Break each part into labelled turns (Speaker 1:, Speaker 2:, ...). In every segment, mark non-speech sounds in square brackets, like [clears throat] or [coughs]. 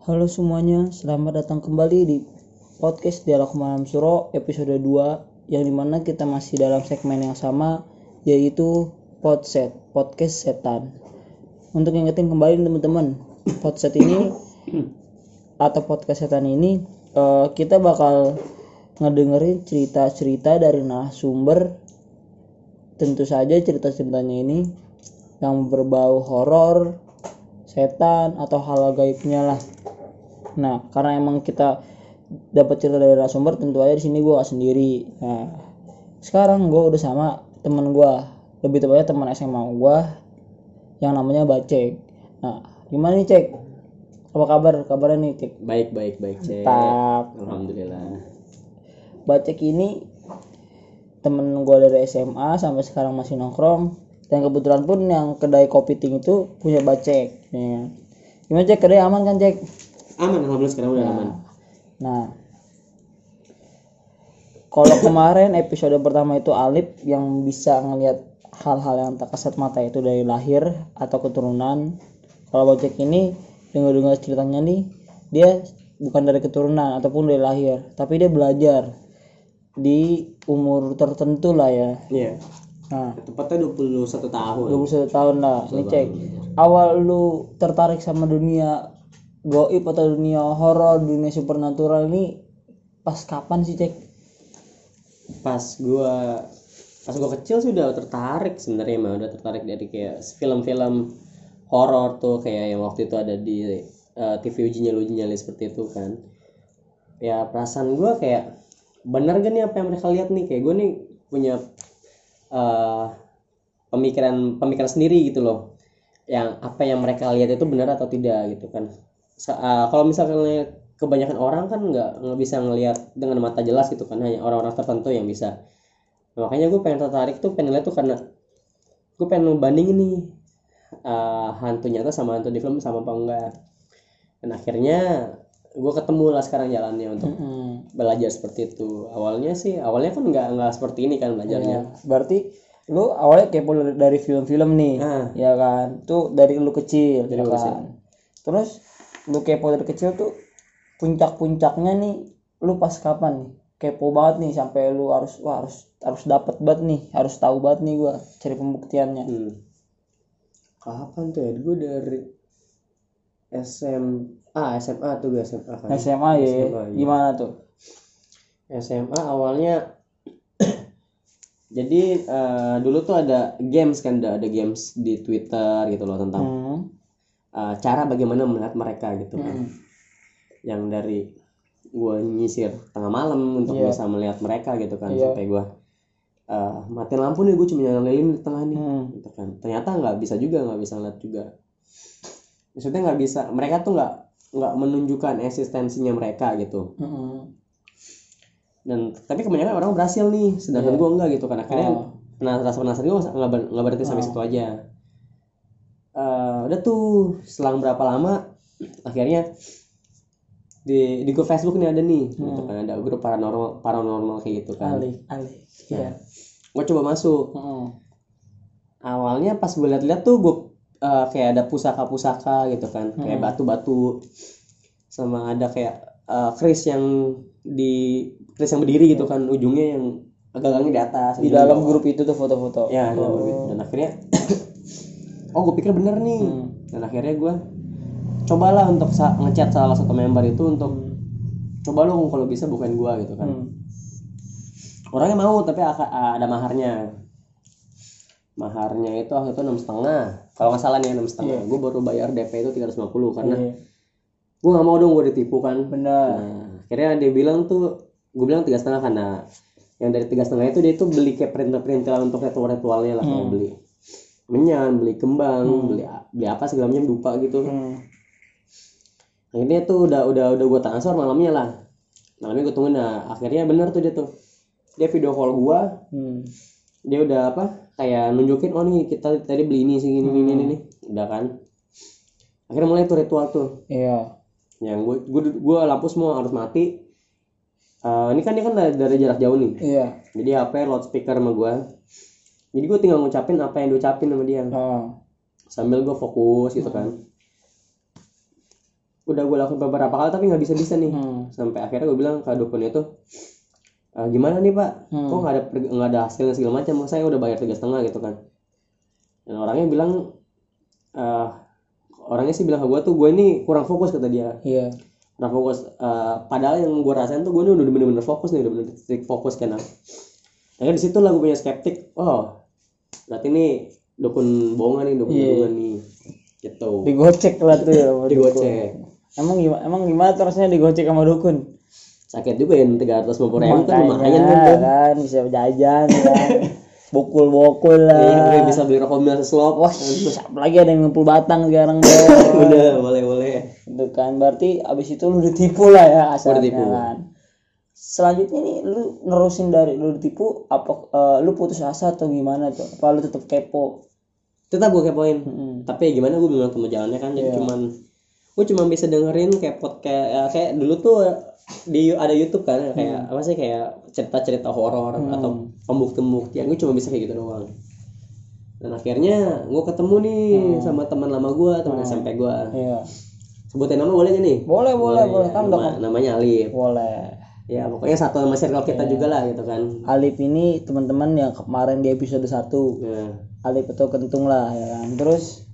Speaker 1: Halo semuanya, selamat datang kembali di podcast Dialog Malam Suro episode 2 yang di mana kita masih dalam segmen yang sama yaitu Podset, Podcast Setan. Untuk ingetin kembali teman-teman, Podset ini atau Podcast Setan ini eh, kita bakal ngedengerin cerita-cerita dari narasumber tentu saja cerita-ceritanya ini yang berbau horor, setan atau hal gaibnya lah. Nah, karena emang kita dapat cerita dari narasumber, tentu aja di sini gue gak sendiri. Nah, sekarang gue udah sama temen gue, lebih tepatnya teman SMA gue yang namanya Bacek. Nah, gimana nih Cek? Apa kabar? Kabarnya nih Cek?
Speaker 2: Baik, baik, baik, Cek.
Speaker 1: Mantap.
Speaker 2: Alhamdulillah.
Speaker 1: Bacek ini temen gue dari SMA sampai sekarang masih nongkrong dan kebetulan pun yang kedai kopi ting itu punya Bacek. Ya. Gimana Cek? Kedai aman kan Cek?
Speaker 2: Aman, alhamdulillah sekarang udah aman.
Speaker 1: Nah, kalau kemarin episode pertama itu Alip yang bisa ngelihat hal-hal yang tak kasat mata itu dari lahir atau keturunan. Kalau Bocek ini dengar-dengar ceritanya nih, dia bukan dari keturunan ataupun dari lahir, tapi dia belajar di umur tertentu lah ya.
Speaker 2: Iya.
Speaker 1: Nah,
Speaker 2: Tepatnya 21 tahun.
Speaker 1: 21 tahun lah. Ini cek. Awal lu tertarik sama dunia goib atau dunia horor, dunia supernatural ini pas kapan sih cek?
Speaker 2: Pas gua pas gua kecil sih udah tertarik sebenarnya mah udah tertarik dari kayak film-film horor tuh kayak yang waktu itu ada di eh, TV uji nyali uji nyali seperti itu kan. Ya perasaan gua kayak bener gak nih apa yang mereka lihat nih kayak gue nih punya eh, pemikiran pemikiran sendiri gitu loh yang apa yang mereka lihat itu benar atau tidak gitu kan Eh, kalau misalnya kebanyakan orang kan nggak nggak bisa ngelihat dengan mata jelas gitu kan hanya orang-orang tertentu yang bisa Nah, makanya gue pengen tertarik tuh pengen lihat tuh karena gue pengen membandingin nih eh, hantu nyata sama hantu di film sama apa enggak dan akhirnya gue ketemu lah sekarang jalannya untuk
Speaker 1: Hmm.
Speaker 2: belajar seperti itu awalnya sih awalnya kan nggak nggak seperti ini kan belajarnya
Speaker 1: Ya, berarti lu awalnya kepo dari- dari film-film nih,
Speaker 2: Ah.
Speaker 1: ya kan? Tuh dari lu kecil,
Speaker 2: Dari
Speaker 1: ya kan? Terus lu kepo dari kecil tuh puncak-puncaknya nih lu pas kapan nih? Kepo banget nih sampai lu harus wah harus harus dapat banget nih, harus tahu banget nih gua cari pembuktiannya.
Speaker 2: Hmm. Kapan tuh ya? Gue dari SMA, SMA tuh gue SMA kan.
Speaker 1: SMA ya,
Speaker 2: SMA, iya.
Speaker 1: gimana tuh?
Speaker 2: SMA awalnya [clears throat] jadi eh, dulu tuh ada games kan ada, ada games di Twitter gitu loh tentang
Speaker 1: Hmm.
Speaker 2: Eh, cara bagaimana melihat mereka gitu kan.
Speaker 1: Hmm.
Speaker 2: Yang dari gue nyisir tengah malam untuk
Speaker 1: Iya.
Speaker 2: bisa melihat mereka gitu kan
Speaker 1: Iya.
Speaker 2: sampai gue eh matiin lampu nih gue cuma nyalain lilin di tengah nih
Speaker 1: Hmm.
Speaker 2: gitu kan ternyata nggak bisa juga nggak bisa ngeliat juga maksudnya nggak bisa mereka tuh nggak nggak menunjukkan eksistensinya mereka gitu
Speaker 1: Hmm.
Speaker 2: dan tapi kebanyakan orang berhasil nih sedangkan
Speaker 1: Iya.
Speaker 2: gue enggak gitu kan akhirnya
Speaker 1: Oh.
Speaker 2: penasaran rasa penasaran gue nggak ber- nggak berhenti sampai
Speaker 1: Oh.
Speaker 2: situ aja udah tuh selang berapa lama akhirnya di di grup Facebook nih ada nih gitu
Speaker 1: Hmm.
Speaker 2: kan ada grup paranormal paranormal kayak gitu kan
Speaker 1: Alik, alik. Iya.
Speaker 2: gue coba masuk
Speaker 1: Hmm.
Speaker 2: awalnya pas gue liat-liat tuh gue eh, kayak ada pusaka-pusaka gitu kan kayak
Speaker 1: Hmm.
Speaker 2: batu-batu sama ada kayak eh, keris yang di keris yang berdiri gitu kan ujungnya yang gagangnya di atas
Speaker 1: Di
Speaker 2: ujungnya
Speaker 1: dalam grup itu tuh foto-foto.
Speaker 2: ya itu. dan akhirnya oh gue pikir bener nih
Speaker 1: Hmm.
Speaker 2: dan akhirnya gue cobalah untuk sa- ngechat salah satu member itu untuk coba lu kalau bisa bukain gue gitu kan
Speaker 1: Hmm.
Speaker 2: orangnya mau tapi ada maharnya maharnya itu waktu itu enam setengah kalau nggak salah nih enam setengah gue baru bayar DP itu 350 karena
Speaker 1: Iya.
Speaker 2: gue nggak mau dong gue ditipu kan
Speaker 1: Benar.
Speaker 2: nah akhirnya dia bilang tuh gue bilang tiga setengah karena yang dari tiga setengah itu dia itu beli kayak perintil perintilan untuk ritual ritualnya lah
Speaker 1: Hmm.
Speaker 2: beli menyan beli kembang
Speaker 1: Hmm.
Speaker 2: beli beli apa segala macam lupa gitu.
Speaker 1: Hmm.
Speaker 2: akhirnya tuh udah udah udah gue transfer malamnya lah. Malamnya gue tungguin nah akhirnya bener tuh dia tuh. Dia video call gue
Speaker 1: Hmm.
Speaker 2: dia udah apa kayak nunjukin oh nih kita tadi beli ini sih ini ini ini. Nih udah kan. Akhirnya mulai tuh ritual tuh.
Speaker 1: Iya.
Speaker 2: yang gue gue gue lampu semua harus mati. Eh, ini kan dia kan dari, dari jarak jauh nih.
Speaker 1: Iya.
Speaker 2: jadi HP loudspeaker sama gue jadi gue tinggal ngucapin apa yang diucapin sama dia.
Speaker 1: Oh.
Speaker 2: sambil gue fokus gitu kan. Udah gue lakukan beberapa kali tapi nggak bisa bisa nih.
Speaker 1: Hmm.
Speaker 2: sampai akhirnya gue bilang ke dukun itu "Ah, gimana nih pak?
Speaker 1: Hmm.
Speaker 2: kok nggak ada nggak ada hasilnya segala macam? Saya udah bayar tiga setengah gitu kan. Dan orangnya bilang eh orangnya sih bilang ke gue tuh gue ini kurang fokus kata dia.
Speaker 1: Iya.
Speaker 2: kurang fokus. Eh, padahal yang gue rasain tuh gue ini udah bener-bener fokus nih udah bener titik fokus kan akhirnya di situ lah gue punya skeptik oh berarti ini dukun bohongan nih dukun
Speaker 1: Iya.
Speaker 2: bohongan nih gitu
Speaker 1: Digocek lah tuh ya.
Speaker 2: digocek.
Speaker 1: Emang gimana emang gimana tuh rasanya digocek sama dukun?
Speaker 2: sakit juga ya tiga ratus lima puluh ribu kan lumayan kan
Speaker 1: kan bisa jajan [laughs] kan. Bokul-bokul lah.
Speaker 2: Iya, bisa beli rokok mil seslop.
Speaker 1: Wah, apalagi ada yang ngumpul batang sekarang deh. [laughs]
Speaker 2: Udah, boleh boleh.
Speaker 1: Itu kan berarti abis itu lu ditipu lah ya asalnya kan. Selanjutnya nih lu nerusin dari lu ditipu apa eh, lu putus asa atau gimana tuh? Apa lu tetap kepo?
Speaker 2: Tetap gue kepoin.
Speaker 1: Mm-mm.
Speaker 2: Tapi ya gimana gue belum ketemu jalannya kan. Jadi
Speaker 1: Iya.
Speaker 2: cuman gue cuma bisa dengerin kayak podcast ya, kayak dulu tuh di ada YouTube kan kayak apa sih kayak cerita-cerita horor atau pembukti-pembuktian gue cuma bisa kayak gitu doang. Dan akhirnya gue ketemu nih sama teman lama gue, teman SMP gue.
Speaker 1: Iya.
Speaker 2: Sebutin nama boleh gak nih?
Speaker 1: Boleh, boleh, boleh.
Speaker 2: ya.
Speaker 1: Kan
Speaker 2: Nama- namanya Alif.
Speaker 1: Boleh.
Speaker 2: Ya pokoknya satu sama circle kita
Speaker 1: Iya.
Speaker 2: juga lah gitu kan.
Speaker 1: Alif ini teman-teman yang kemarin di episode 1
Speaker 2: Nah,
Speaker 1: Alif atau kentung lah ya kan. Terus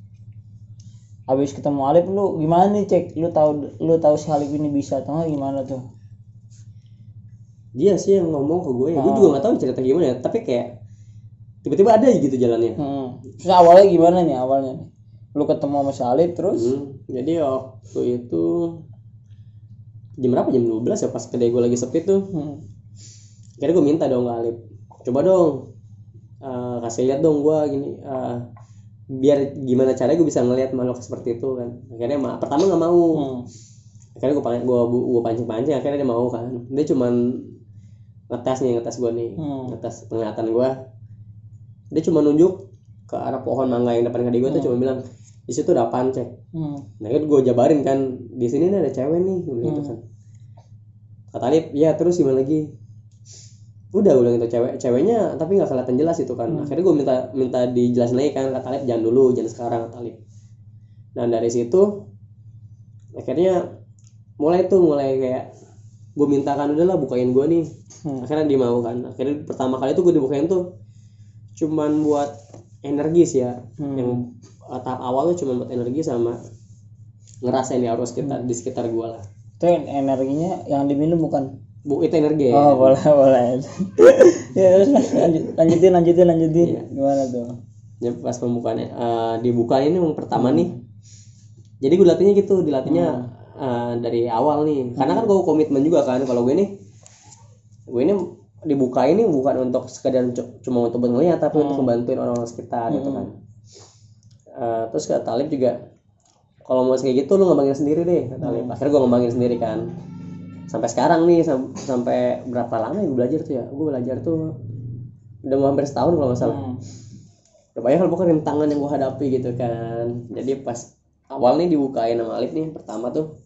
Speaker 1: habis ketemu Alif lu gimana nih cek lu tahu lu tahu si Alif ini bisa atau gimana tuh
Speaker 2: dia sih yang ngomong ke gue ya gue
Speaker 1: Ah.
Speaker 2: juga nggak tahu cerita gimana ya tapi kayak tiba-tiba ada gitu jalannya
Speaker 1: hmm. terus awalnya gimana nih awalnya lu ketemu sama si Alif terus
Speaker 2: Hmm, jadi waktu itu jam berapa? Jam 12 ya pas kedai gue lagi sepi tuh.
Speaker 1: Hmm.
Speaker 2: akhirnya gue minta dong ke Alif coba dong eh, kasih lihat dong gue gini eh, biar gimana caranya gue bisa ngelihat makhluk seperti itu kan. Akhirnya ma- pertama nggak mau.
Speaker 1: Hmm.
Speaker 2: akhirnya gue pancing gue gue pancing pancing akhirnya dia mau kan. Dia cuman ngetes nih ngetes gue nih
Speaker 1: Hmm.
Speaker 2: ngetes penglihatan gue dia cuma nunjuk ke arah pohon mangga yang depan kedai gue tuh cuma bilang di situ ada apaan cek?
Speaker 1: Hmm.
Speaker 2: nah itu gue jabarin kan di sini ada cewek nih gue bilang gitu kan. Kata Alif ya terus gimana lagi? Udah gue bilang gitu cewek ceweknya tapi nggak kelihatan jelas itu kan. Akhirnya gue minta minta dijelasin lagi kan kata Alif jangan dulu jangan sekarang kata Alif dan dari situ akhirnya mulai tuh mulai kayak gue mintakan udahlah bukain gue nih.
Speaker 1: Hmm.
Speaker 2: akhirnya dia mau kan. Akhirnya pertama kali tuh gue dibukain tuh cuman buat energi sih ya.
Speaker 1: Hmm.
Speaker 2: yang uh, tahap awal tuh cuman buat energi sama ngerasain ya harus sekitar di sekitar gue lah.
Speaker 1: Itu energinya yang diminum bukan?
Speaker 2: Bu itu energi ya.
Speaker 1: Oh boleh boleh. [laughs] Ya terus lanjut, lanjutin lanjutin lanjutin.
Speaker 2: Iya.
Speaker 1: gimana tuh?
Speaker 2: Ya, pas pembukaan uh, dibuka ini yang pertama nih. Jadi gue latihnya gitu dilatihnya uh, dari awal nih. Karena kan gue komitmen juga kan kalau gue nih gue ini dibuka ini bukan untuk sekedar cu- cuma untuk ngeliat tapi untuk membantuin orang-orang sekitar gitu kan. Uh, terus kata Talib juga kalau mau kayak gitu lu ngembangin sendiri deh kata Talib. Akhirnya gue ngembangin sendiri kan. Sampai sekarang nih sam- sampai berapa lama ya gue belajar tuh ya? Gue belajar tuh udah mau hampir setahun kalau nggak salah.
Speaker 1: Hmm.
Speaker 2: udah banyak hal pokoknya rintangan yang gue hadapi gitu kan. Jadi pas awal nih dibukain sama Alif nih pertama tuh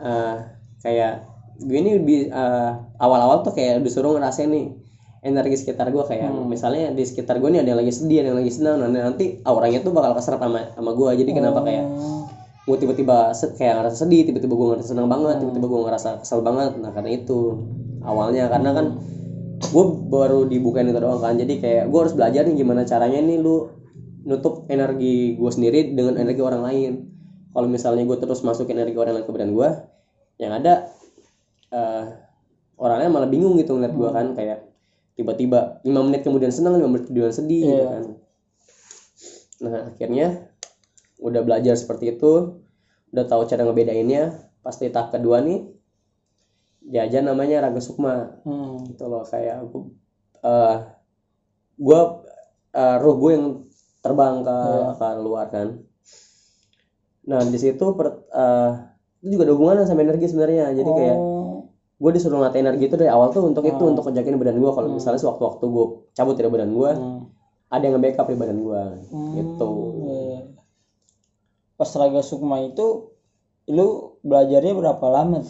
Speaker 2: eh kayak gue ini di eh, awal-awal tuh kayak disuruh ngerasain nih energi sekitar gue kayak misalnya di sekitar gue nih ada yang lagi sedih ada yang lagi senang. Nah nanti auranya tuh bakal keserap sama sama gue jadi kenapa kayak
Speaker 1: Oh.
Speaker 2: gue tiba-tiba kayak ngerasa sedih tiba-tiba gue ngerasa senang banget tiba-tiba gue ngerasa kesel banget. Nah karena itu awalnya. Karena kan gue baru dibukain itu doang kan. Jadi kayak gue harus belajar nih gimana caranya nih lu nutup energi gue sendiri dengan energi orang lain. Kalau misalnya gue terus masukin energi orang lain ke badan gue yang ada eh orangnya malah bingung gitu ngeliat gue kan kayak tiba-tiba lima menit kemudian senang lima menit kemudian sedih gitu
Speaker 1: Iya.
Speaker 2: kan nah akhirnya udah belajar seperti itu udah tahu cara ngebedainnya pasti tahap kedua nih jajan namanya Raga Sukma
Speaker 1: Hmm.
Speaker 2: gitu loh kayak aku eh gue ruh gue yang terbang ke ke luar kan nah di situ per, eh, itu juga ada hubungannya sama energi sebenarnya jadi kayak
Speaker 1: Oh.
Speaker 2: Gue disuruh ngatain energi itu dari awal tuh untuk itu untuk ngejakin badan gue kalau misalnya sewaktu-waktu gue cabut dari badan gue
Speaker 1: Hmm.
Speaker 2: ada yang nge-backup di badan gue gitu
Speaker 1: Iya. Pas Raga Sukma itu lu belajarnya berapa lama?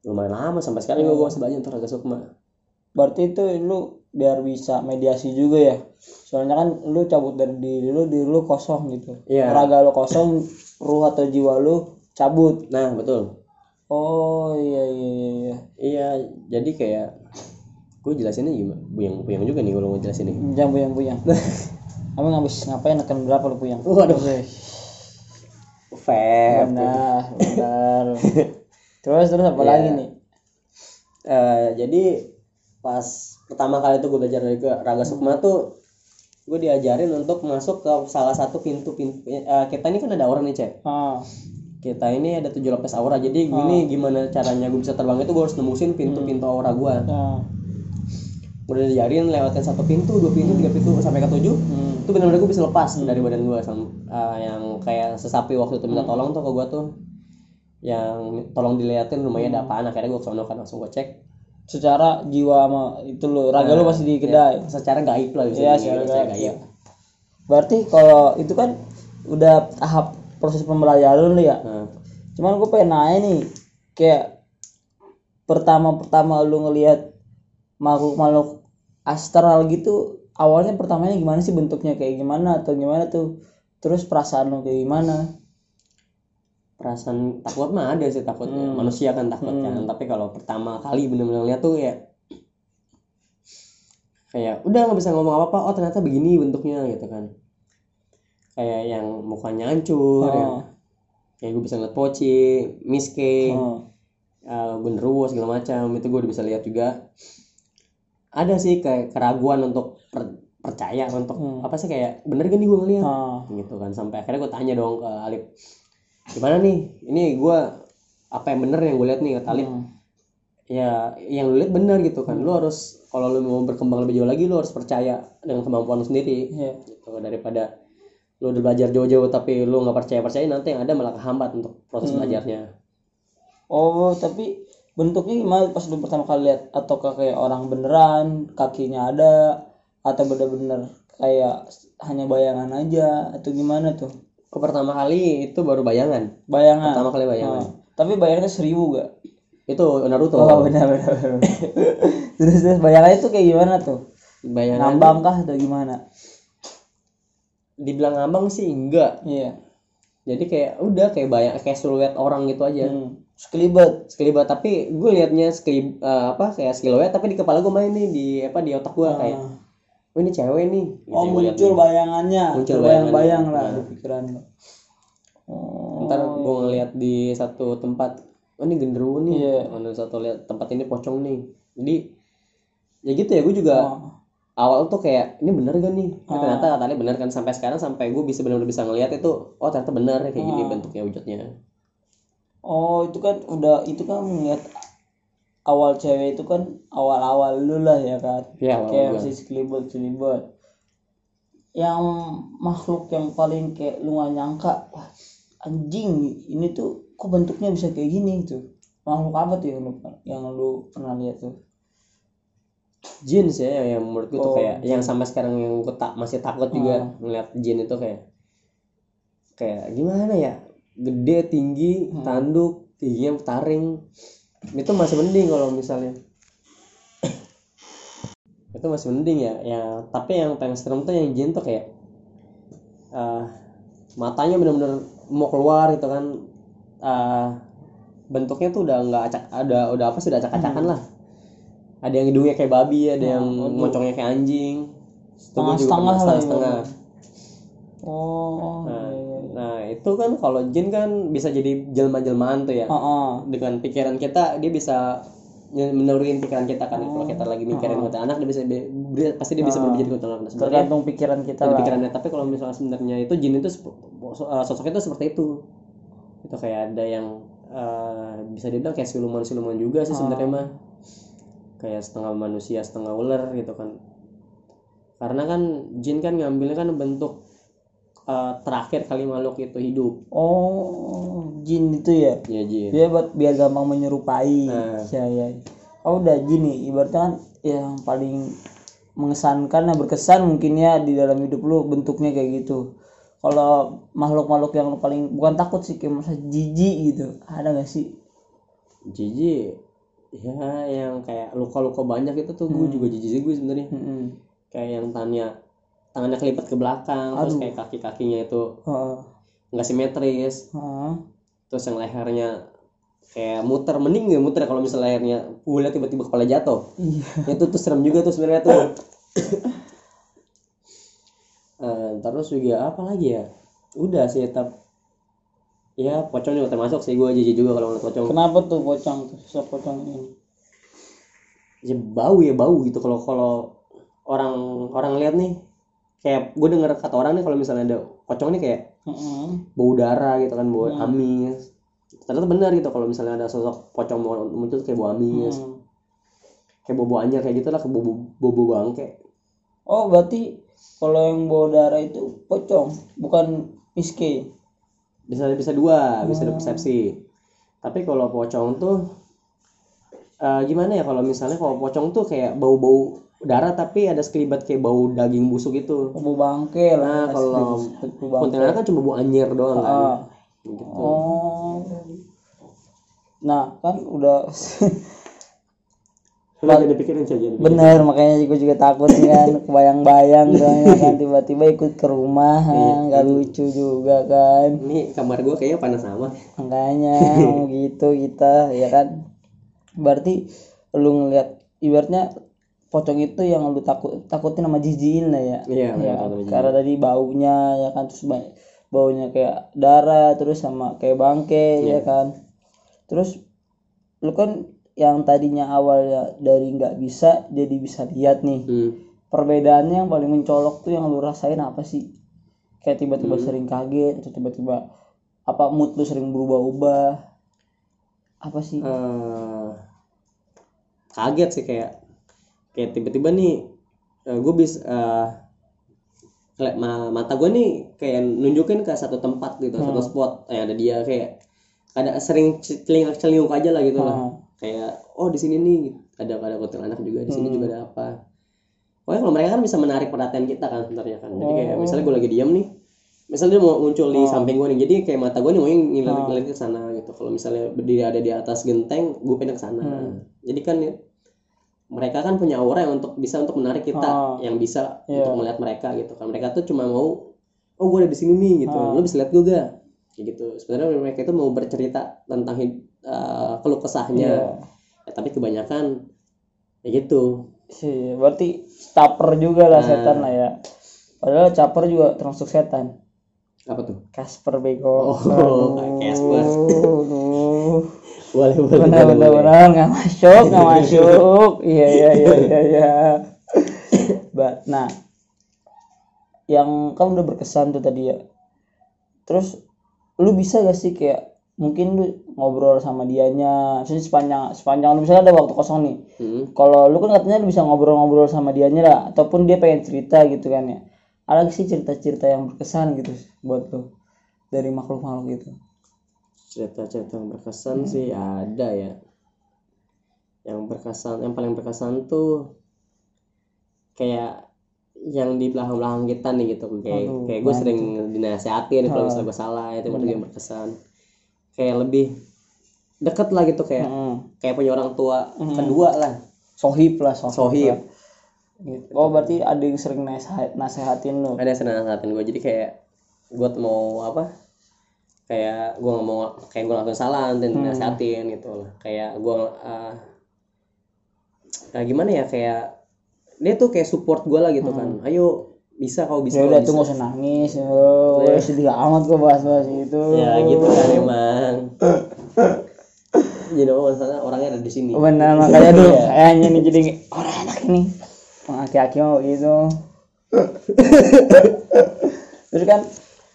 Speaker 2: lumayan lama sampai sekarang gue masih belajar untuk Raga Sukma
Speaker 1: Berarti itu lu biar bisa mediasi juga ya. Soalnya kan lu cabut dari diri lu, diri lu kosong gitu.
Speaker 2: Iya.
Speaker 1: Raga lu kosong, ruh atau jiwa lu cabut
Speaker 2: nah betul
Speaker 1: oh iya iya iya iya.
Speaker 2: Iya jadi kayak gue jelasinnya gimana? Buyang buyang juga nih kalau mau jelasin nih.
Speaker 1: Jangan buyang. [laughs] Buyang Abang habis ngapain akan berapa lu puyang
Speaker 2: Waduh. Feb
Speaker 1: benar benar. [laughs] Terus terus apa
Speaker 2: Iya.
Speaker 1: lagi nih?
Speaker 2: Eh, jadi pas pertama kali itu gue belajar dari ke Raga Sukma tuh gue diajarin untuk masuk ke salah satu pintu pintu eh, kita ini kan ada aura nih cek.
Speaker 1: Ah
Speaker 2: kita ini ada tujuh lapis aura jadi gini gimana caranya gue bisa terbang itu gue harus nembusin pintu-pintu aura gue
Speaker 1: ah.
Speaker 2: Udah diajarin lewatin satu pintu dua pintu tiga pintu sampai ke tujuh
Speaker 1: hmm.
Speaker 2: itu benar-benar gue bisa lepas dari badan gue yang kayak sesapi waktu itu minta tolong tuh ke gue tuh. Yang tolong diliatin rumahnya ada apaan akhirnya gue ke sana kan langsung gue cek.
Speaker 1: Secara jiwa sama itu lu raga lu masih di kedai.
Speaker 2: secara gaib lah bisa
Speaker 1: secara
Speaker 2: secara
Speaker 1: gaib. berarti kalau itu kan udah tahap proses pembelajaran lu ya.
Speaker 2: Nah,
Speaker 1: cuman gue pengen nanya nih kayak pertama pertama lu ngelihat makhluk makhluk astral gitu awalnya pertamanya gimana sih bentuknya? Kayak gimana atau gimana tuh? Terus perasaan lu kayak gimana?
Speaker 2: Perasaan takut mah ada sih takutnya. Manusia kan takut kan. Tapi kalau pertama kali bener-bener lihat tuh ya kayak udah nggak bisa ngomong apa apa oh ternyata begini bentuknya gitu kan kayak yang mukanya hancur ya.
Speaker 1: Oh.
Speaker 2: kayak gue bisa ngeliat poci miske
Speaker 1: oh.
Speaker 2: uh, genderuwo segala macam itu gue udah bisa lihat juga ada sih kayak keraguan untuk per- percaya untuk apa sih kayak bener gak nih gue ngeliat
Speaker 1: Ah.
Speaker 2: gitu kan sampai akhirnya gue tanya dong ke Alif gimana nih ini gue apa yang bener yang gue lihat nih kata Alif
Speaker 1: Hmm.
Speaker 2: ya yang lu lihat bener gitu kan lu harus kalau lu mau berkembang lebih jauh lagi lu harus percaya dengan kemampuan lu sendiri
Speaker 1: Iya.
Speaker 2: gitu daripada lu udah belajar jauh-jauh tapi lu nggak percaya percaya nanti yang ada malah kehambat untuk proses belajarnya
Speaker 1: Oh, tapi bentuknya gimana pas lu pertama kali lihat? Ataukah kayak orang beneran, kakinya ada, atau bener-bener kayak hanya bayangan aja, atau gimana tuh?
Speaker 2: ke pertama kali itu baru bayangan
Speaker 1: Bayangan.
Speaker 2: pertama kali bayangan
Speaker 1: Oh, tapi bayangannya seribu gak?
Speaker 2: itu Naruto
Speaker 1: Oh, benar benar. benar. [laughs] terus terus bayangannya tuh kayak gimana tuh?
Speaker 2: bayangan
Speaker 1: Ngambang kah atau gimana?
Speaker 2: Dibilang ngambang sih enggak
Speaker 1: Iya.
Speaker 2: jadi kayak udah kayak bayang kayak siluet orang gitu aja
Speaker 1: Hmm. Sekelibat.
Speaker 2: sekelibat tapi gue liatnya sekelib eh, apa kayak siluet tapi di kepala gue main nih di apa di otak gue kayak oh ini cewek nih Gitu
Speaker 1: Oh, muncul bayangannya.
Speaker 2: Muncul
Speaker 1: bayang-bayang lah
Speaker 2: bayangannya.
Speaker 1: di pikiran lo. Oh.
Speaker 2: ntar gue ngeliat di satu tempat oh ini genderuwo nih
Speaker 1: Iya.
Speaker 2: ada satu lihat tempat ini pocong nih jadi ya gitu ya gue juga
Speaker 1: Oh.
Speaker 2: Awal tuh kayak ini bener gak nih? Ya, ternyata katanya bener kan sampai sekarang sampai gue bisa benar-benar bisa ngeliat itu oh ternyata bener kayak gini bentuknya wujudnya.
Speaker 1: Oh itu kan udah itu kan ngeliat awal cewek itu kan awal-awal lu lah ya kan.
Speaker 2: Awal
Speaker 1: kayak masih sekelibat sekelibat yang makhluk yang paling kayak lu gak nyangka wah anjing ini tuh kok bentuknya bisa kayak gini? Tuh makhluk apa tuh yang lu yang lu pernah lihat tuh
Speaker 2: jin sih ya, yang menurut gue tuh
Speaker 1: Oh,
Speaker 2: kayak yang sampai sekarang yang gue tak masih takut juga ngeliat jin itu kayak kayak gimana ya? Gede tinggi tanduk tingginya taring. Itu masih mending kalau misalnya. [coughs] Itu masih mending ya. Ya tapi yang paling serem tuh yang jin tuh kayak eh, matanya bener-bener mau keluar gitu kan. Eh, bentuknya tuh udah nggak acak ada udah apa sih udah acak-acakan lah ada yang hidungnya kayak babi ada yang mocongnya kayak anjing.
Speaker 1: Setengah-setengah
Speaker 2: pernah
Speaker 1: lah
Speaker 2: setengah
Speaker 1: oh
Speaker 2: nah,
Speaker 1: iya, iya.
Speaker 2: nah itu kan kalau jin kan bisa jadi jelma-jelmaan tuh ya.
Speaker 1: Oh, oh.
Speaker 2: dengan pikiran kita dia bisa menurunin pikiran kita kan. Kalau kita lagi mikirin kata anak dia bisa ber- pasti dia bisa berubah jadi kuntilanak Nah, sebenarnya
Speaker 1: tergantung pikiran kita lah.
Speaker 2: pikirannya. Tapi kalau misalnya sebenarnya itu jin itu uh, sosoknya itu seperti itu. Itu kayak ada yang uh, bisa dibilang kayak siluman-siluman juga sih sebenarnya mah kayak setengah manusia setengah ular gitu kan. Karena kan jin kan ngambilnya kan bentuk uh, terakhir kali makhluk itu hidup.
Speaker 1: Oh jin itu ya?
Speaker 2: Ya jin.
Speaker 1: Dia buat biar gampang menyerupai.
Speaker 2: Nah.
Speaker 1: ya ya oh udah gini ibaratnya kan yang paling mengesankan yang berkesan mungkin ya di dalam hidup lu bentuknya kayak gitu. Kalau makhluk-makhluk yang paling bukan takut sih kayak masa jijik gitu. Ada gak sih?
Speaker 2: Jijik ya yang kayak luka-luka banyak itu tuh gue juga jijik sih gue sebenarnya.
Speaker 1: Mm-mm.
Speaker 2: kayak yang tangannya tangannya kelipat ke belakang terus kayak kaki-kakinya itu nggak simetris.
Speaker 1: Heeh.
Speaker 2: terus yang lehernya kayak muter mending nggak muter kalau misalnya lehernya gue liat tiba-tiba kepala jatuh.
Speaker 1: Iya.
Speaker 2: itu tuh serem juga tuh sebenarnya tuh. [coughs] Eh, terus juga apa lagi ya? Udah sih tetap ya pocong juga termasuk sih gue jijik juga kalau ngeliat pocong
Speaker 1: Kenapa tuh pocong tuh? Susah pocong ini.
Speaker 2: ya bau ya bau gitu kalau kalau orang orang lihat nih kayak gue denger kata orang nih kalau misalnya ada pocong nih kayak
Speaker 1: Heeh.
Speaker 2: bau darah gitu kan bau
Speaker 1: Hmm.
Speaker 2: amis ternyata benar gitu kalau misalnya ada sosok pocong muncul kayak bau amis
Speaker 1: Hmm.
Speaker 2: kayak bau bau anjir kayak gitu lah kayak bau bau bau bangke
Speaker 1: Oh, berarti kalau yang bawa darah itu pocong, bukan miske.
Speaker 2: Bisa bisa dua bisa
Speaker 1: Hmm.
Speaker 2: ada persepsi tapi kalau pocong tuh eh, gimana ya kalau misalnya kalau pocong tuh kayak bau bau darah tapi ada sekelibat kayak bau daging busuk gitu
Speaker 1: Bau bangke lah.
Speaker 2: nah kalau kuntilanak kan cuma bau anjir doang kan
Speaker 1: Ah.
Speaker 2: gitu
Speaker 1: Oh. Nah, kan udah [laughs]
Speaker 2: Lu jadi pikirin saja jadi
Speaker 1: bener makanya gue juga takut kan kebayang-bayang soalnya [laughs] kan tiba-tiba ikut ke rumah
Speaker 2: Iya.
Speaker 1: nggak lucu juga kan.
Speaker 2: Ini kamar gua kayaknya panas sama
Speaker 1: makanya [laughs] gitu kita ya kan. Berarti lu ngeliat ibaratnya pocong itu yang lu takut takutin sama jijiin lah ya.
Speaker 2: Iya
Speaker 1: ya, karena tadi baunya ya kan terus ba- baunya kayak darah terus sama kayak bangke ya kan. Terus lu kan yang tadinya awalnya dari nggak bisa jadi bisa lihat nih
Speaker 2: hmm.
Speaker 1: perbedaannya yang paling mencolok tuh yang lu rasain apa sih kayak tiba-tiba
Speaker 2: Hmm.
Speaker 1: sering kaget atau tiba-tiba apa mood lu sering berubah-ubah apa sih
Speaker 2: Eh, kaget sih kayak kayak tiba-tiba nih gue bisa eh, ma- mata gue nih kayak nunjukin ke satu tempat gitu
Speaker 1: Hmm.
Speaker 2: satu spot yang ada dia kayak ada sering celingak celinguk aja lah gitu lah
Speaker 1: Hmm.
Speaker 2: Kayak oh di sini nih ada ada kuntilanak juga di sini
Speaker 1: Hmm.
Speaker 2: juga ada apa pokoknya kalau mereka kan bisa menarik perhatian kita kan sebenarnya kan jadi kayak
Speaker 1: Oh.
Speaker 2: misalnya gue lagi diam nih misalnya dia mau muncul di
Speaker 1: Oh.
Speaker 2: samping gue nih jadi kayak mata gue nih mau ngeliat
Speaker 1: Oh.
Speaker 2: ngeliat ke sana gitu kalau misalnya berdiri ada di atas genteng gue pindah ke sana
Speaker 1: Hmm.
Speaker 2: jadi kan ya, mereka kan punya aura yang untuk bisa untuk menarik kita
Speaker 1: Oh.
Speaker 2: yang bisa
Speaker 1: Iya.
Speaker 2: untuk melihat mereka gitu kan mereka tuh cuma mau oh gue ada di sini nih gitu
Speaker 1: Oh.
Speaker 2: lu bisa lihat gue gak kayak gitu sebenarnya mereka itu mau bercerita tentang eh, keluh kesahnya.
Speaker 1: Iya.
Speaker 2: Ya, tapi kebanyakan ya gitu.
Speaker 1: Sih berarti caper juga lah
Speaker 2: Nah.
Speaker 1: setan lah ya. Padahal caper juga termasuk setan.
Speaker 2: Apa tuh?
Speaker 1: Casper bego.
Speaker 2: Oh, [laughs] Casper. [laughs] Boleh boleh
Speaker 1: benar benar benar nggak masuk nggak [laughs] masuk. Iya iya iya iya iya. [coughs] Nah. Yang kamu udah berkesan tuh tadi ya. Terus lu bisa gak sih kayak mungkin lu ngobrol sama dianya. Maksudnya sepanjang sepanjang lu misalnya ada waktu kosong nih.
Speaker 2: Hmm.
Speaker 1: kalau lu kan katanya lu bisa ngobrol-ngobrol sama dianya lah ataupun dia pengen cerita gitu kan ya. Ada sih cerita-cerita yang berkesan gitu buat lu dari makhluk-makhluk gitu.
Speaker 2: Cerita-cerita yang berkesan sih ada ya. Yang berkesan yang paling berkesan tuh kayak yang di belakang-belakang kita nih gitu kayak
Speaker 1: Aduh,
Speaker 2: kayak gue sering dinasehatin kalau misalnya gue salah itu menurut gue yang berkesan. Kayak lebih deket lah gitu kayak
Speaker 1: Heeh.
Speaker 2: kayak punya orang tua
Speaker 1: Hmm.
Speaker 2: kedua lah
Speaker 1: sohib lah sohib,
Speaker 2: Sohib.
Speaker 1: lah. Gitu. oh berarti ada yang sering nasehat nasehatin lu
Speaker 2: ada yang sering nasehatin gue jadi kayak gue tuh mau apa kayak gue nggak mau kayak gue langsung salah nanti
Speaker 1: Hmm.
Speaker 2: nasehatin gitu lah kayak gue uh, nah gimana ya kayak dia tuh kayak support gue lah gitu kan ayo bisa kau bisa
Speaker 1: ya udah tuh gak usah nangis oh,
Speaker 2: Iya.
Speaker 1: sedih amat gua bahas-bahas itu
Speaker 2: ya gitu kan emang [coughs] jadi oh misalnya orangnya ada di sini.
Speaker 1: Benar makanya [laughs] tuh
Speaker 2: Iya.
Speaker 1: kayaknya nih jadi orang enak ini. Orang aki-aki mau gitu terus kan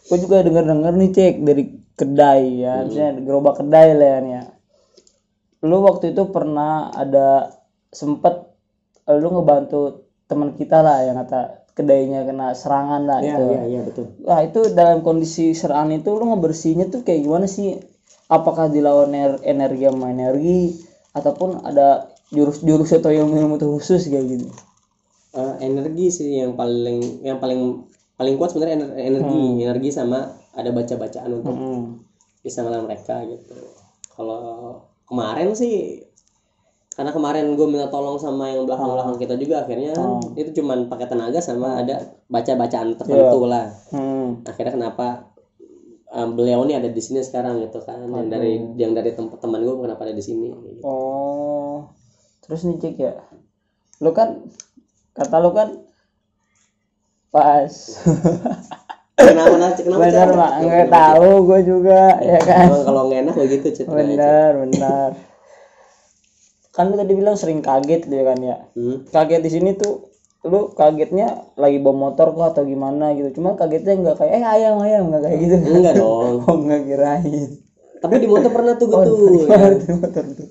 Speaker 1: gue juga denger-denger nih cek dari kedai ya. Misalnya gerobak kedai lah ya ya lu waktu itu pernah ada sempet lu ngebantu teman kita lah yang kata kedainya kena serangan lah
Speaker 2: iya
Speaker 1: gitu.
Speaker 2: iya iya betul.
Speaker 1: Nah itu dalam kondisi serangan itu lu ngebersihnya tuh kayak gimana sih? Apakah dilawan ener- energi sama energi ataupun ada jurus-jurus atau ilmu-ilmu khusus kayak gitu?
Speaker 2: Eh, energi sih yang paling yang paling paling kuat sebenarnya ener- energi energi sama ada baca bacaan untuk
Speaker 1: Hmm.
Speaker 2: bisa ngelawan mereka gitu kalau kemarin sih karena kemarin gue minta tolong sama yang belakang belakang kita juga akhirnya
Speaker 1: Oh.
Speaker 2: itu cuman pakai tenaga sama ada baca bacaan tertentu lah
Speaker 1: Hmm.
Speaker 2: akhirnya kenapa eh, beliau nih ada di sini sekarang gitu kan yang dari yang dari tempat teman gue kenapa ada di sini gitu.
Speaker 1: oh. Terus nih cek ya? Lu kan kata lu kan pas.
Speaker 2: Kenapa kenapa [laughs] kenapa
Speaker 1: bener nggak tahu gue juga ya kan?
Speaker 2: Kalau nggak enak begitu Cak.
Speaker 1: bener bener. Kan lu tadi bilang sering kaget dia kan ya?
Speaker 2: Hmm.
Speaker 1: kaget di sini tuh lu kagetnya lagi bawa motor kok atau gimana gitu. Cuma kagetnya nggak kayak eh ayam ayam nggak kayak gitu.
Speaker 2: Enggak [laughs] dong.
Speaker 1: Oh nggak kirain.
Speaker 2: Tapi di motor pernah tuh gue tuh
Speaker 1: Gimana tuh motor tuh.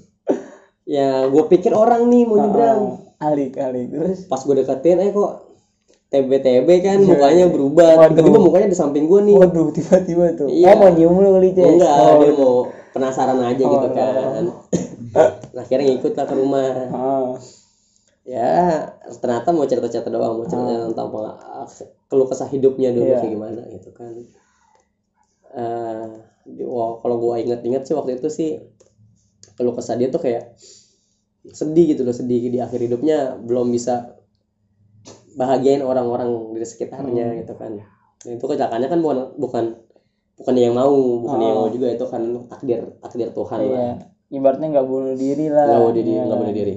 Speaker 2: Ya gue pikir orang nih mau nyebrang.
Speaker 1: Ah, alik alik. Terus?
Speaker 2: Pas gue deketin eh kok TB-TB kan mukanya berubah. Tiba-tiba mukanya di samping gue nih.
Speaker 1: Waduh tiba-tiba tuh.
Speaker 2: Iya.
Speaker 1: oh mau nyium lu kali Cek?
Speaker 2: enggak
Speaker 1: oh,
Speaker 2: dia mau penasaran aja gitu kan. Nah, [laughs] akhirnya ngikut lah ke rumah.
Speaker 1: Ah.
Speaker 2: Ya ternyata mau cerita-cerita doang mau cerita tentang peng- keluh kesah hidupnya dulu
Speaker 1: Iya.
Speaker 2: kayak gimana gitu kan Eh, di- wah, kalau gua inget-inget sih waktu itu sih keluh kesah dia tuh kayak sedih gitu loh sedih di akhir hidupnya belum bisa bahagiain orang-orang di sekitarnya
Speaker 1: Hmm.
Speaker 2: gitu kan Nah, itu kecelakaannya kan bukan bukan bukan yang mau bukan dia yang mau juga itu kan takdir takdir Tuhan lah
Speaker 1: Oh. iya ibaratnya nggak bunuh diri lah
Speaker 2: nggak bunuh diri
Speaker 1: Iya.
Speaker 2: nggak bunuh diri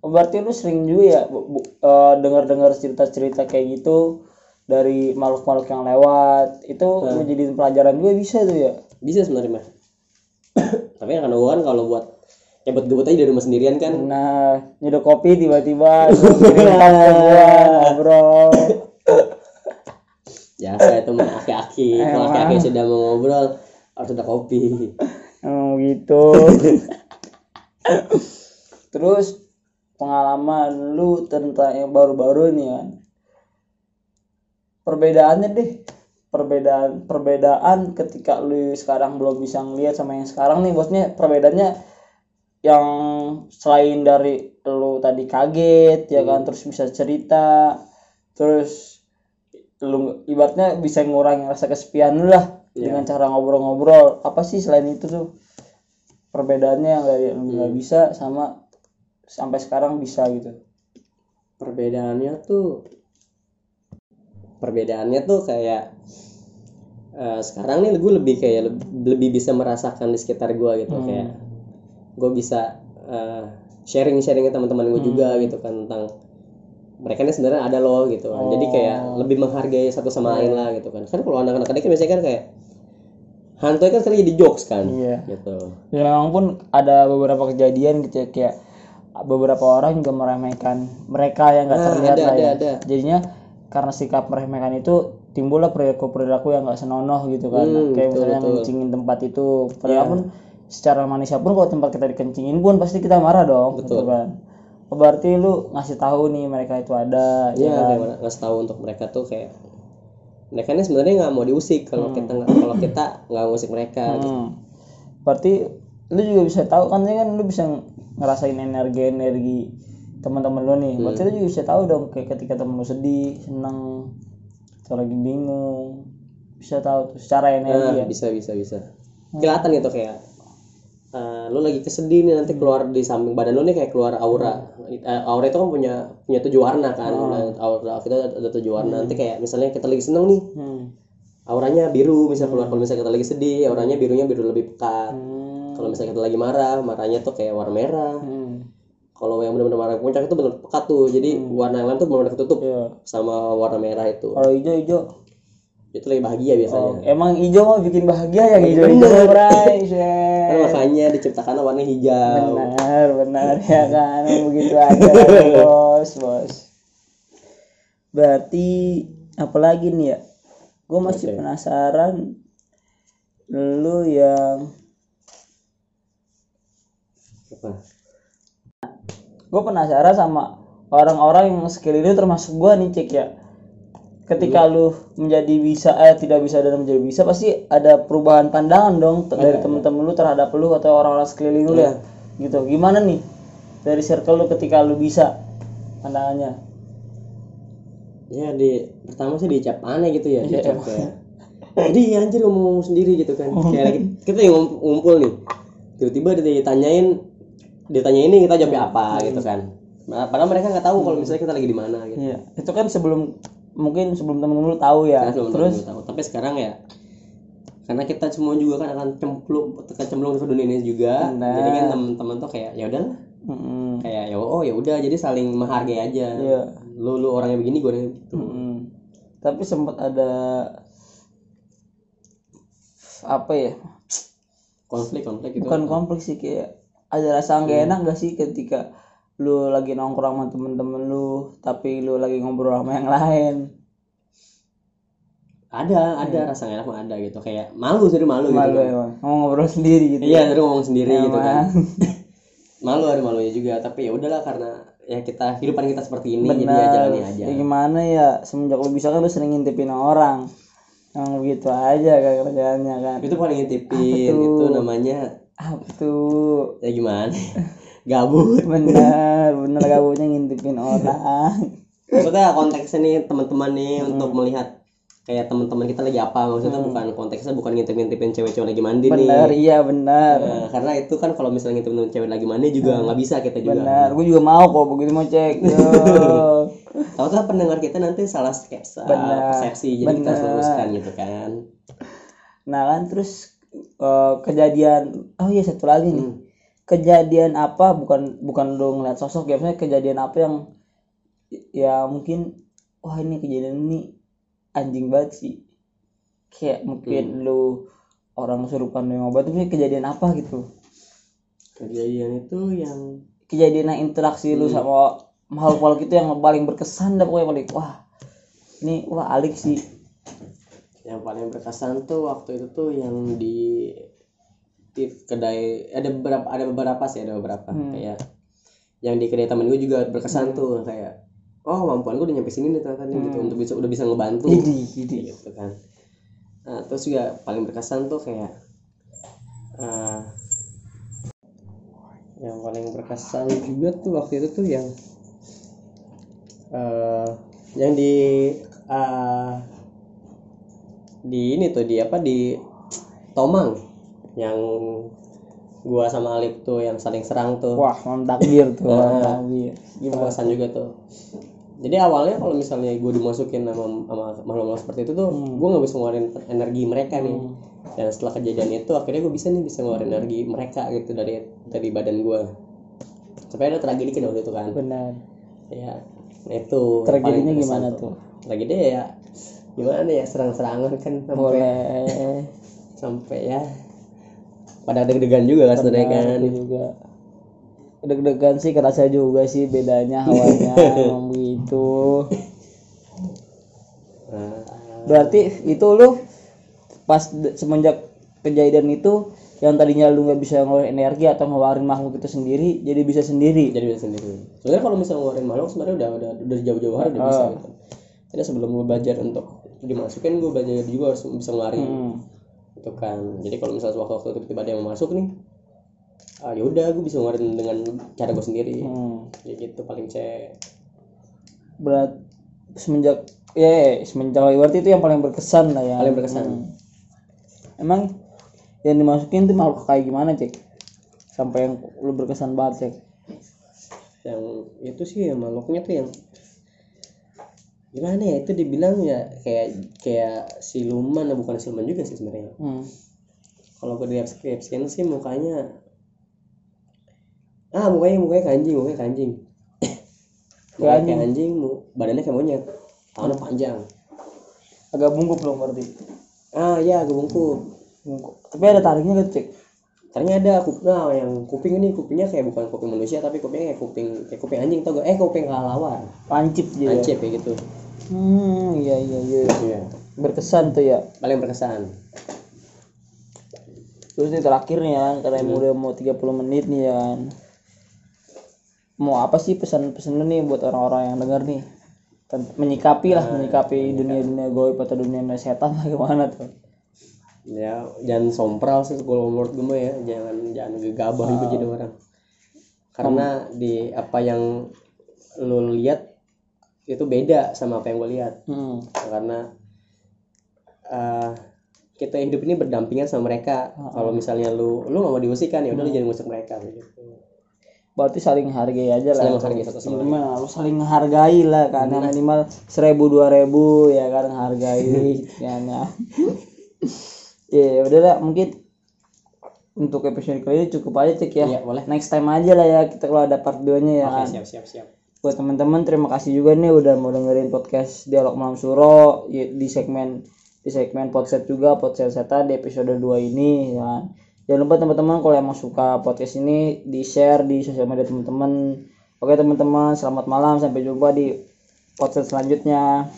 Speaker 1: Oh, berarti lu sering juga ya bu- eh, dengar-dengar cerita-cerita kayak gitu dari makhluk-makhluk yang lewat. Itu lu jadiin pelajaran juga bisa tuh ya?
Speaker 2: Bisa sebenarnya mah [coughs] tapi kan gua kan kalau buat ngebut-ngebut aja di rumah sendirian kan.
Speaker 1: Nah nyedok kopi tiba-tiba [laughs] ngobrol. [laughs]
Speaker 2: Biasa itu mah aki-aki [laughs] kalau aki-aki sudah mau ngobrol harus ada kopi.
Speaker 1: Emang gitu. Terus pengalaman lu tentang yang baru-baru nih kan? Perbedaannya deh. Perbedaan perbedaan ketika lu sekarang belum bisa ngeliat sama yang sekarang nih. Bosnya perbedaannya yang selain dari lu tadi kaget ya kan? Terus bisa cerita terus lu ibaratnya bisa ngurangin rasa kesepian lu lah dengan cara ngobrol-ngobrol. Apa sih selain itu tuh? Perbedaannya yang dari lu nggak bisa sama sampai sekarang bisa gitu.
Speaker 2: Perbedaannya tuh perbedaannya tuh kayak eh, sekarang nih gue lebih kayak leb- lebih bisa merasakan di sekitar gue gitu. Kayak gue bisa sharing sharing ke teman-teman gue juga gitu kan tentang mereka ini sebenarnya ada loh gitu kan. jadi kayak lebih menghargai satu sama lain lah gitu kan. Kan kalau anak-anak tadi kan biasanya kan kayak hantu kan sering jadi jokes kan
Speaker 1: Iya.
Speaker 2: gitu.
Speaker 1: Dan memang pun ada beberapa kejadian gitu ya, kayak beberapa orang juga meremehkan mereka yang nggak
Speaker 2: Ah,
Speaker 1: terlihat
Speaker 2: ada,
Speaker 1: lah
Speaker 2: ada,
Speaker 1: ya
Speaker 2: ada.
Speaker 1: jadinya karena sikap meremehkan itu timbullah perilaku perilaku yang nggak senonoh gitu kan
Speaker 2: Hmm,
Speaker 1: kayak
Speaker 2: betul,
Speaker 1: misalnya
Speaker 2: betul.
Speaker 1: ngencingin tempat itu padahal pun secara manusia pun kalau tempat kita dikencingin pun pasti kita marah dong gitu kan Oh, berarti lu ngasih tahu nih mereka itu ada ya
Speaker 2: Iya,
Speaker 1: kan?
Speaker 2: ngasih tahu untuk mereka tuh kayak mereka ini sebenarnya nggak mau diusik kalau kita nggak kalau kita nggak ngusik mereka gitu.
Speaker 1: Hmm. Berarti lu juga bisa tahu kan ini kan lu bisa ngerasain energi-energi teman-teman lu nih. Berarti lu juga bisa tahu dong kayak ketika temen lu sedih, seneng, atau lagi bingung. Bisa tahu tuh secara energi ya.
Speaker 2: Nah, bisa bisa bisa kelihatan gitu kayak eh, lu lagi kesedih nih nanti keluar di samping badan lu nih kayak keluar aura Eh, aura itu kan punya punya tujuh warna kan Nah, aura kita ada tujuh warna nanti kayak misalnya kita lagi seneng nih
Speaker 1: Hmm.
Speaker 2: auranya biru misal keluar kalau misalnya kita lagi sedih auranya birunya biru lebih pekat
Speaker 1: Hmm.
Speaker 2: Kalau misalnya kita lagi marah marahnya tuh kayak warna merah
Speaker 1: Hmm.
Speaker 2: kalau yang benar-benar warna puncak itu benar pekat tuh jadi warna yang lain tuh benar-benar ketutup
Speaker 1: Iya.
Speaker 2: sama warna merah itu
Speaker 1: Kalau hijau hijau.
Speaker 2: itu lagi bahagia biasanya
Speaker 1: Oh, emang hijau mah bikin bahagia yang hijau hijau bray.
Speaker 2: kan makanya diciptakan warna hijau
Speaker 1: Benar, benar ya [laughs] kan. Begitu aja bos, bos. Berarti apalagi nih ya? Gue masih penasaran lu yang
Speaker 2: apa
Speaker 1: gue penasaran sama orang-orang yang sekeliling termasuk gue nih cek ya. Ketika lu menjadi bisa eh tidak bisa dan menjadi bisa pasti ada perubahan pandangan dong t- dari temen-temen lu terhadap lu atau orang-orang sekeliling lu ya. Gitu. Gimana nih dari circle lu ketika lu bisa pandangannya?
Speaker 2: Ya di pertama sih dicap aneh gitu ya dicap kayak jadi anjir ngomong sendiri gitu kan. [laughs] Kayak kita yang ngum- ngumpul nih. Tiba-tiba ditanyain ditanyain ini kita jawabnya apa? Gitu kan. Nah, padahal mereka nggak tahu kalau misalnya kita lagi di mana gitu.
Speaker 1: Iya itu kan sebelum mungkin sebelum temen lu tahu ya.
Speaker 2: Kan belum
Speaker 1: terus?
Speaker 2: belum tahu. Tapi sekarang ya karena kita semua juga kan akan cemplung akan cemplung ke dunia ini juga.
Speaker 1: Benar.
Speaker 2: jadi kan teman-teman tuh kayak ya udahlah.
Speaker 1: Mm-mm.
Speaker 2: kayak ya oh ya udah. Jadi saling menghargai aja.
Speaker 1: Iya.
Speaker 2: lu lu orangnya begini gue orangnya gitu.
Speaker 1: Mm-mm. tapi sempat ada apa ya?
Speaker 2: Konflik konflik gitu.
Speaker 1: Bukan konflik sih kayak ada rasa nggak enak gak sih ketika lu lagi nongkrong sama temen-temen lu tapi lu lagi ngobrol sama yang lain?
Speaker 2: Ada ada rasa gak enak mah ada gitu. Kayak malu sih malu,
Speaker 1: malu
Speaker 2: gitu kan.
Speaker 1: emang. Ngomong ngobrol sendiri gitu
Speaker 2: iya terus ngomong sendiri gitu kan. [laughs] Malu ada malunya juga. Tapi ya udahlah karena ya kita kehidupan kita seperti ini jadi ya jalani aja.
Speaker 1: Ya gimana ya semenjak lu bisa kan lu sering ngintipin orang. Yang begitu aja kan kerjaannya kan.
Speaker 2: Itu paling ngintipin itu namanya
Speaker 1: apa tuh
Speaker 2: ya gimana? [laughs] Gabut.
Speaker 1: Bener bener kamunya ngintipin orang. [laughs]
Speaker 2: Maksudnya konteksnya nih teman-teman nih untuk melihat kayak teman-teman kita lagi apa maksudnya bukan konteksnya bukan ngintip-ngintipin cewek-cewek lagi mandi
Speaker 1: bener
Speaker 2: nih
Speaker 1: iya bener
Speaker 2: Nah, karena itu kan kalau misalnya ngintipin cewek lagi mandi juga nggak bisa kita juga.
Speaker 1: Bener gue juga mau kok begitu mau cek [laughs]
Speaker 2: tahu pendengar kita nanti salah skepsa
Speaker 1: Benar.
Speaker 2: persepsi jadi kita harus
Speaker 1: Benar.
Speaker 2: luruskan gitu kan?
Speaker 1: Nah kan terus eh, kejadian oh iya satu lagi nih.
Speaker 2: Hmm.
Speaker 1: kejadian apa bukan bukan lu ngeliat sosok ya misalnya kejadian apa yang ya mungkin wah ini kejadian ini anjing banget sih. Kayak mungkin lu orang kesurupan minum obat itu kejadian apa gitu?
Speaker 2: Kejadian itu yang
Speaker 1: kejadian yang interaksi lu sama makhluk-makhluk itu yang paling berkesan dah pokoknya paling wah ini wah alik sih
Speaker 2: yang paling berkesan tuh waktu itu tuh yang di di kedai ada beberapa ada beberapa sih ada beberapa. Kayak yang di kedai temen gue juga berkesan tuh kayak oh kemampuan gue udah nyampe sini nih ternyata nih gitu untuk bisa udah bisa ngebantu.
Speaker 1: Idi, idi.
Speaker 2: gitu kan. Nah, terus juga paling berkesan tuh kayak eh, yang paling berkesan juga tuh waktu itu tuh yang eh yang di eh, di ini tuh di apa di Tomang. Yang gua sama Alip tuh yang saling serang tuh.
Speaker 1: Wah malam takbir tuh takbir. gimana
Speaker 2: juga tuh. Jadi awalnya kalau misalnya gue dimasukin sama sama makhluk-makhluk seperti itu tuh gue nggak bisa ngeluarin energi mereka nih. Dan setelah kejadian itu akhirnya gue bisa nih bisa ngeluarin energi mereka gitu dari dari badan gue sampai ada tragedi kan waktu itu kan.
Speaker 1: Benar.
Speaker 2: Ya nah itu
Speaker 1: Tragedinya gimana tuh?
Speaker 2: tragedi ya gimana ya serang-serangan kan sampai
Speaker 1: boleh.
Speaker 2: sampai ya. Pada deg-degan juga kan sebenarnya
Speaker 1: Benar,
Speaker 2: kan.
Speaker 1: juga. Deg-degan sih kerasa juga sih bedanya hawanya [laughs] emang begitu
Speaker 2: Nah,
Speaker 1: berarti itu lu pas semenjak kejadian itu yang tadinya lu nggak bisa ngeluarin energi atau ngeluarin makhluk itu sendiri jadi bisa sendiri.
Speaker 2: Jadi bisa sendiri. Sebenarnya kalau misalnya ngeluarin makhluk sebenarnya udah udah udah jauh-jauh hari udah bisa gitu. Jadi sebelum gue belajar untuk dimasukin gue belajar juga harus bisa ngeluarin.
Speaker 1: Hmm.
Speaker 2: itu kan. Jadi kalau misalnya waktu-waktu tiba-tiba ada yang masuk nih ah ya udah gue bisa ngeluarin dengan cara gue sendiri.
Speaker 1: Hmm.
Speaker 2: ya gitu paling cek
Speaker 1: berat semenjak ya semenjak berarti itu yang paling berkesan lah ya.
Speaker 2: Paling berkesan.
Speaker 1: Hmm. emang yang dimasukin tuh makhluk kayak gimana cek? Sampai yang lu berkesan banget cek?
Speaker 2: Yang itu sih ya makhluknya tuh yang gimana ya itu dibilang ya kayak kayak siluman nah, bukan siluman juga sih sebenarnya.
Speaker 1: Hmm.
Speaker 2: kalau gue deskripsiin sih mukanya ah mukanya mukanya kayak anjing mukanya kayak anjing [coughs] mukanya kayak anjing badannya kayak monyet tangannya panjang.
Speaker 1: Agak bungkuk dong berarti?
Speaker 2: Ah ya gue bungkuk.
Speaker 1: Bungkuk. Tapi ada tariknya gitu cek
Speaker 2: Caranya ada kuping nah, yang kuping ini kupingnya kayak bukan kuping manusia tapi kupingnya kayak kuping kayak kuping anjing tau gak? Eh kuping kelelawar.
Speaker 1: Pancip dia.
Speaker 2: Ancep kayak gitu
Speaker 1: hmm iya iya iya
Speaker 2: iya.
Speaker 1: Berkesan tuh ya.
Speaker 2: Paling berkesan.
Speaker 1: Terus ini terakhir nih ya kan karena
Speaker 2: Hmm.
Speaker 1: ini udah mau 30 menit nih ya kan mau apa sih pesan-pesan lu nih buat orang-orang yang dengar nih? Menyikapi lah
Speaker 2: Nah,
Speaker 1: menyikapi dunia-dunia goib atau dunia setan lah [laughs] gimana tuh?
Speaker 2: Ya jangan sompral sih kalau menurut gue ya. Jangan jangan gegabah juga jadi orang. Karena di apa yang lu lihat itu beda sama apa yang gue lihat.
Speaker 1: Hmm.
Speaker 2: karena eh, kita hidup ini berdampingan sama mereka. Kalau misalnya lu lu nggak mau diusik kan ya udah lu jangan ngusik mereka gitu.
Speaker 1: Berarti saling hargai aja lah.
Speaker 2: Saling satu sama lain.
Speaker 1: minimal harus saling menghargai lah kan. Yang minimal seribu dua ribu ya kan hargai [laughs] ya ya ya udah lah mungkin untuk episode kali ini cukup aja cek ya.
Speaker 2: Iya, boleh.
Speaker 1: next time aja lah ya kita kalau ada part 2 nya ya
Speaker 2: Oke,
Speaker 1: kan.
Speaker 2: siap siap siap.
Speaker 1: Buat teman-teman terima kasih juga nih udah mau dengerin podcast dialog malam suro di segmen di segmen podcast juga podcast setan di episode 2 ini ya kan. jangan lupa teman-teman kalau emang suka podcast ini di share di sosial media teman-teman oke teman-teman selamat malam sampai jumpa di podcast selanjutnya